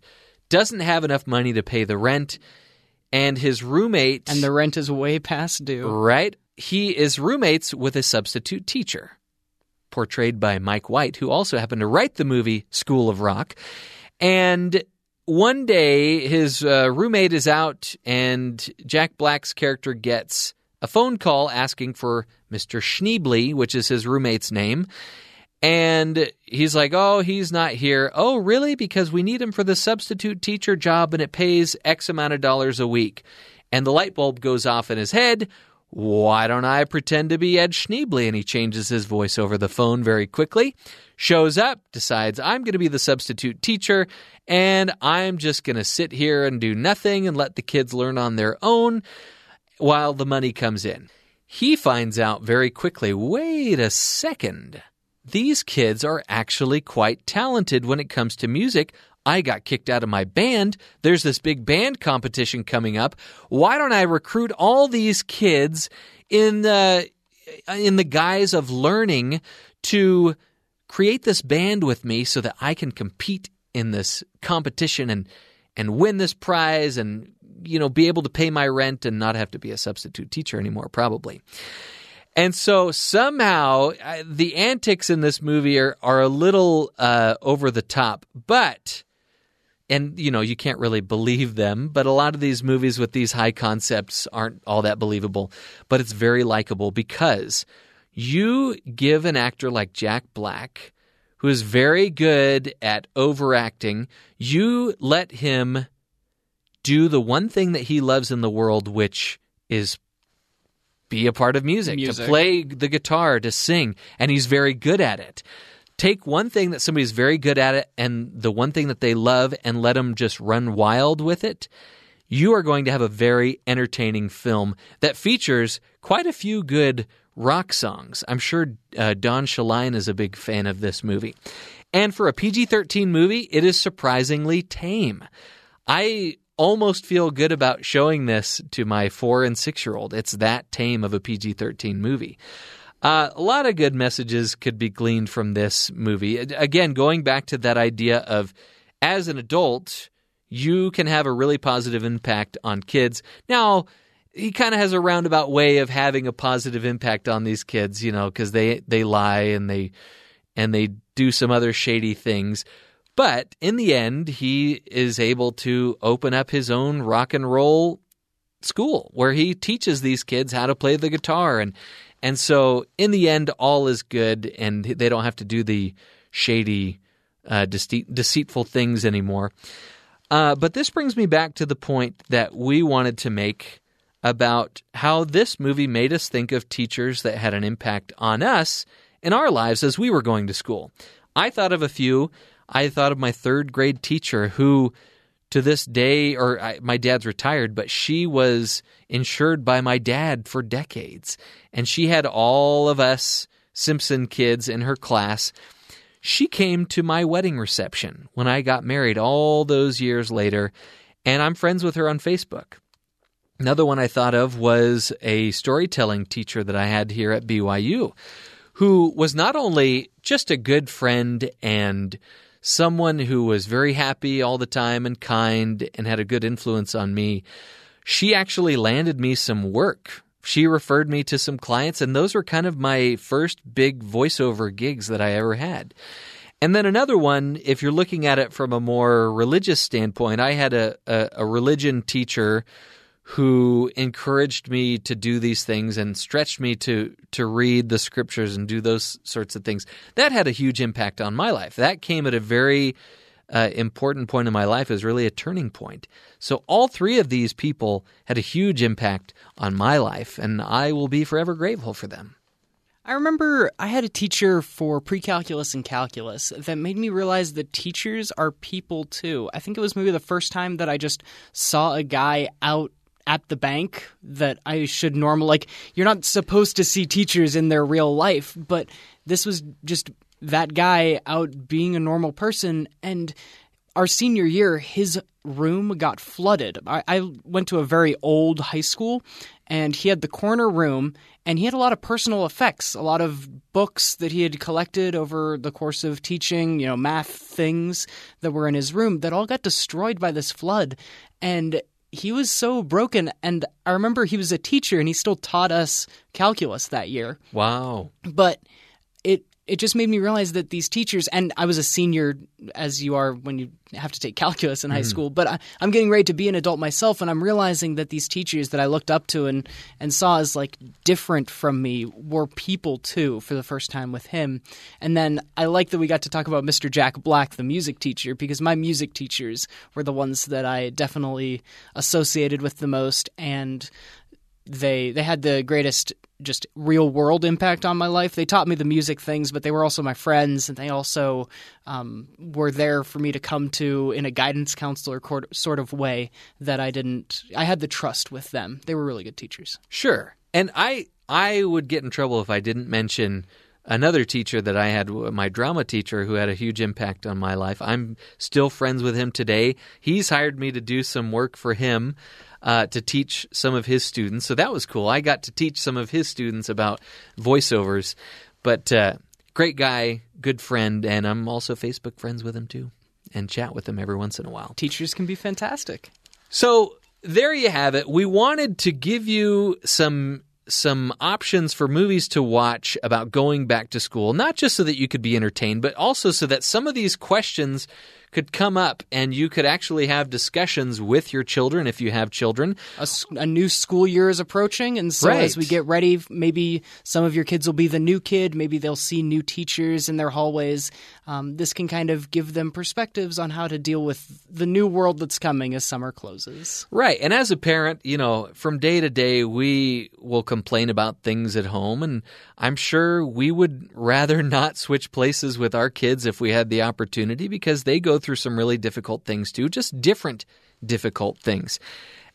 doesn't have enough money to pay the rent, and his roommate And the rent is way past due. Right. He is roommates with a substitute teacher, portrayed by Mike White, who also happened to write the movie School of Rock. And one day, his uh, roommate is out, and Jack Black's character gets a phone call asking for Mr. Schneebly, which is his roommate's name. And he's like, Oh, he's not here. Oh, really? Because we need him for the substitute teacher job and it pays X amount of dollars a week. And the light bulb goes off in his head. Why don't I pretend to be Ned Schneebly? And he changes his voice over the phone very quickly. Shows up, decides I'm going to be the substitute teacher, and I'm just going to sit here and do nothing and let the kids learn on their own while the money comes in. He finds out very quickly wait a second. These kids are actually quite talented when it comes to music. I got kicked out of my band. There's this big band competition coming up. Why don't I recruit all these kids in the in the guise of learning to create this band with me so that I can compete in this competition and and win this prize and you know be able to pay my rent and not have to be a substitute teacher anymore probably. And so somehow the antics in this movie are, are a little uh, over the top, but and you know you can't really believe them but a lot of these movies with these high concepts aren't all that believable but it's very likable because you give an actor like Jack Black who is very good at overacting you let him do the one thing that he loves in the world which is be a part of music, Music. to play the guitar, to sing, and he's very good at it. Take one thing that somebody's very good at it and the one thing that they love and let them just run wild with it. You are going to have a very entertaining film that features quite a few good rock songs. I'm sure uh, Don Shaline is a big fan of this movie. And for a PG 13 movie, it is surprisingly tame. I almost feel good about showing this to my four and six year old. It's that tame of a PG 13 movie. Uh, a lot of good messages could be gleaned from this movie. Again, going back to that idea of as an adult, you can have a really positive impact on kids. Now, he kind of has a roundabout way of having a positive impact on these kids, you know, because they they lie and they and they do some other shady things. But in the end, he is able to open up his own rock and roll school where he teaches these kids how to play the guitar and and so in the end all is good and they don't have to do the shady uh, deceit, deceitful things anymore uh, but this brings me back to the point that we wanted to make about how this movie made us think of teachers that had an impact on us in our lives as we were going to school. I thought of a few. I thought of my third grade teacher who, to this day, or I, my dad's retired, but she was insured by my dad for decades. And she had all of us Simpson kids in her class. She came to my wedding reception when I got married all those years later, and I'm friends with her on Facebook. Another one I thought of was a storytelling teacher that I had here at BYU who was not only just a good friend and someone who was very happy all the time and kind and had a good influence on me, she actually landed me some work. She referred me to some clients, and those were kind of my first big voiceover gigs that I ever had. And then another one, if you're looking at it from a more religious standpoint, I had a, a, a religion teacher who encouraged me to do these things and stretched me to to read the scriptures and do those sorts of things. That had a huge impact on my life. That came at a very uh, important point in my life. It was really a turning point. So all three of these people had a huge impact on my life, and I will be forever grateful for them. I remember I had a teacher for pre-calculus and calculus that made me realize that teachers are people too. I think it was maybe the first time that I just saw a guy out at the bank that I should normal like you're not supposed to see teachers in their real life, but this was just that guy out being a normal person and our senior year his room got flooded. I, I went to a very old high school and he had the corner room and he had a lot of personal effects, a lot of books that he had collected over the course of teaching, you know, math things that were in his room that all got destroyed by this flood. And he was so broken. And I remember he was a teacher and he still taught us calculus that year. Wow. But it just made me realize that these teachers and I was a senior as you are when you have to take calculus in high mm-hmm. school but I, I'm getting ready to be an adult myself and I'm realizing that these teachers that I looked up to and and saw as like different from me were people too for the first time with him and then I like that we got to talk about Mr. Jack Black the music teacher because my music teachers were the ones that I definitely associated with the most and they they had the greatest just real world impact on my life. They taught me the music things, but they were also my friends, and they also um, were there for me to come to in a guidance counselor sort of way that I didn't. I had the trust with them. They were really good teachers. Sure. And I I would get in trouble if I didn't mention another teacher that I had, my drama teacher, who had a huge impact on my life. I'm still friends with him today. He's hired me to do some work for him uh, to teach some of his students. So that was cool. I got to teach some of his students about voiceovers. But uh, great guy, good friend, and I'm also Facebook friends with him too and chat with him every once in a while. Teachers can be fantastic. So there you have it. We wanted to give you some some options for movies to watch about going back to school, not just so that you could be entertained, but also so that some of these questions could come up and you could actually have discussions with your children if you have children. A new school year is approaching, and so Right. as we get ready, maybe some of your kids will be the new kid. Maybe they'll see new teachers in their hallways. Um, this can kind of give them perspectives on how to deal with the new world that's coming as summer closes. Right. And as a parent, you know, from day to day, we will complain about things at home. And I'm sure we would rather [laughs] not switch places with our kids if we had the opportunity because they go through some really difficult things too, just different difficult things.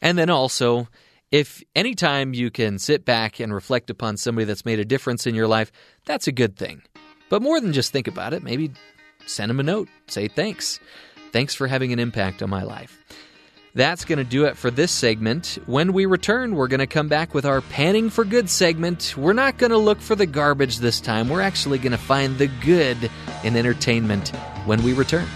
And then also, if anytime you can sit back and reflect upon somebody that's made a difference in your life, that's a good thing. But more than just think about it, maybe send them a note, say thanks. Thanks for having an impact on my life. That's going to do it for this segment. When we return, we're going to come back with our Panning for Good segment. We're not going to look for the garbage this time. We're actually going to find the good in entertainment when we return.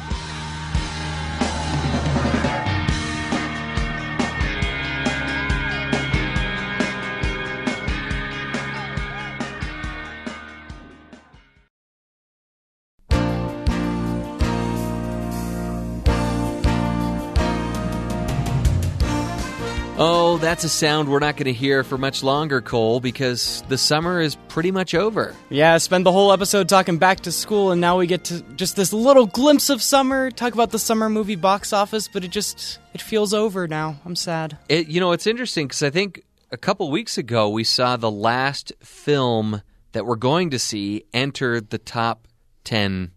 Oh, that's a sound we're not going to hear for much longer, Cole, because the summer is pretty much over. Yeah, spend the whole episode talking back to school, and now we get to just this little glimpse of summer. Talk about the summer movie box office, but it just it feels over now. I'm sad. It, you know, it's interesting because I think a couple weeks ago we saw the last film that we're going to see enter the top 10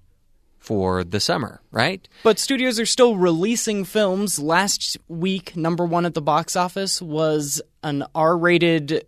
for the summer, right? But studios are still releasing films. Last week, number one at the box office was an R-rated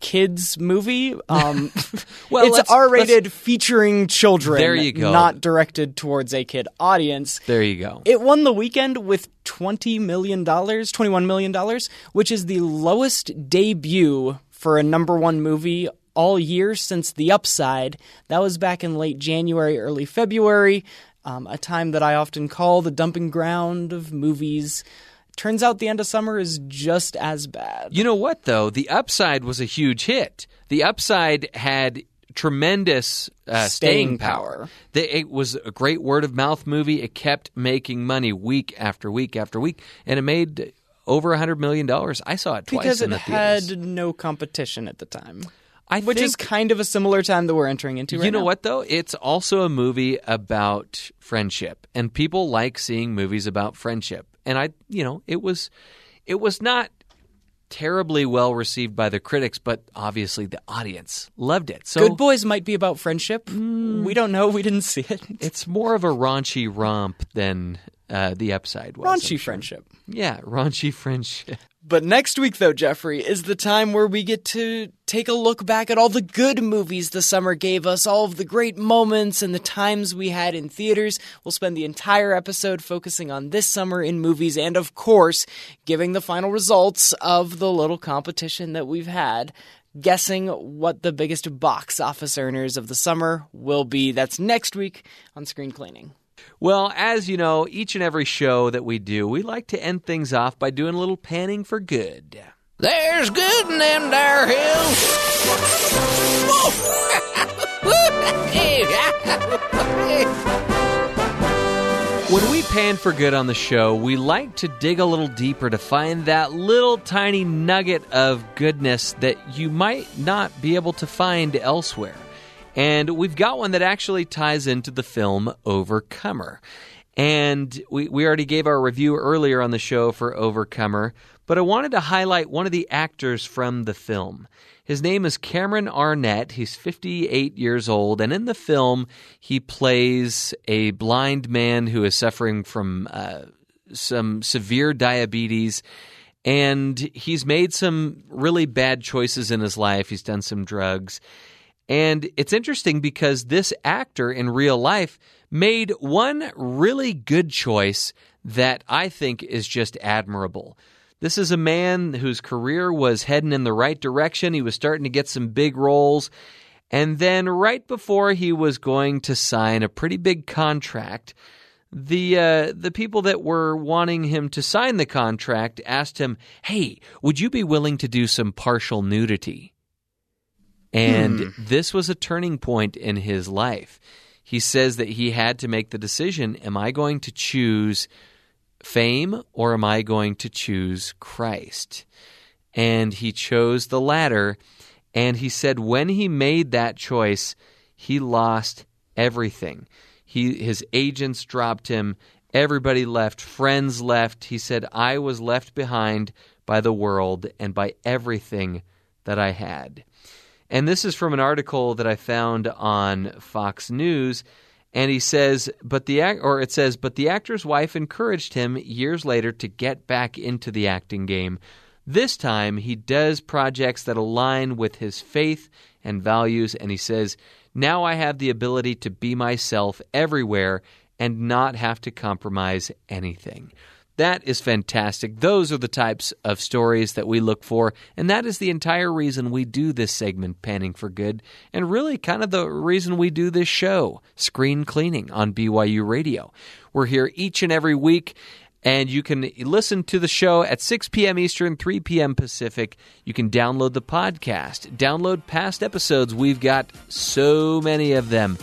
kids movie. Um, [laughs] Well, it's R-rated featuring children. There you go. Not directed towards a kid audience. There you go. It won the weekend with $20 million, $21 million, which is the lowest debut for a number one movie all year since The Upside. That was back in late January, early February, um, a time that I often call the dumping ground of movies. Turns out the end of summer is just as bad. You know what, though? The Upside was a huge hit. The Upside had tremendous uh, staying, Staying power. power. The- It was a great word of mouth movie. It kept making money week after week after week, and it made over a hundred million dollars. I saw it twice because in it had no competition at the time. I Which is kind of a similar time that we're entering into right you know now. what though? It's also a movie about friendship, and people like seeing movies about friendship. And I, you know, it was, it was not terribly well received by the critics, but obviously the audience loved it. So Good Boys might be about friendship. We don't know. We didn't see it. it's more of a raunchy romp than uh, the upside was. Raunchy sure. friendship. Yeah, raunchy friendship. But next week, though, Jeffrey, is the time where we get to take a look back at all the good movies the summer gave us, all of the great moments and the times we had in theaters. We'll spend the entire episode focusing on this summer in movies and, of course, giving the final results of the little competition that we've had. Guessing what the biggest box office earners of the summer will be. That's next week on Screen Gleaning. Well, as you know, each and every show that we do, we like to end things off by doing a little panning for good. There's good in them there hills. When we pan for good on the show, we like to dig a little deeper to find that little tiny nugget of goodness that you might not be able to find elsewhere. And we've got one that actually ties into the film Overcomer. And we, we already gave our review earlier on the show for Overcomer, but I wanted to highlight one of the actors from the film. His name is Cameron Arnett. He's 58 years old, and in the film, he plays a blind man who is suffering from uh, some severe diabetes. And he's made some really bad choices in his life. He's done some drugs. And it's interesting because this actor in real life made one really good choice that I think is just admirable. This is a man whose career was heading in the right direction. He was starting to get some big roles. And then, right before he was going to sign a pretty big contract, the uh, the people that were wanting him to sign the contract asked him, "Hey, would you be willing to do some partial nudity?" And hmm. this was a turning point in his life. he says that he had to make the decision am I going to choose fame or am I going to choose Christ? And he chose the latter. And he said when he made that choice, he lost everything. He, his agents dropped him. Everybody left. Friends left. He said, I was left behind by the world and by everything that I had. And this is from an article that I found on Fox News. And he says, but the act, or it says, but the actor's wife encouraged him years later to get back into the acting game. This time, he does projects that align with his faith and values, and he says, Now I have the ability to be myself everywhere and not have to compromise anything. That is fantastic. Those are the types of stories that we look for, and that is the entire reason we do this segment, Panning for Good, and really kind of the reason we do this show, Screen Gleaning, on BYU Radio. We're here each and every week. And you can listen to the show at 6 p.m. Eastern, 3 p.m. Pacific. You can download the podcast, download past episodes. We've got so many of them.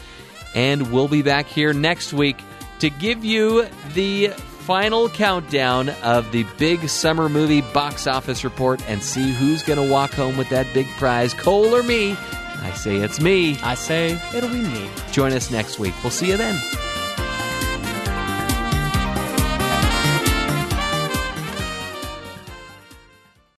And we'll be back here next week to give you the final countdown of the big summer movie box office report and see who's going to walk home with that big prize, Cole or me. I say it's me. I say it'll be me. Join us next week. We'll see you then.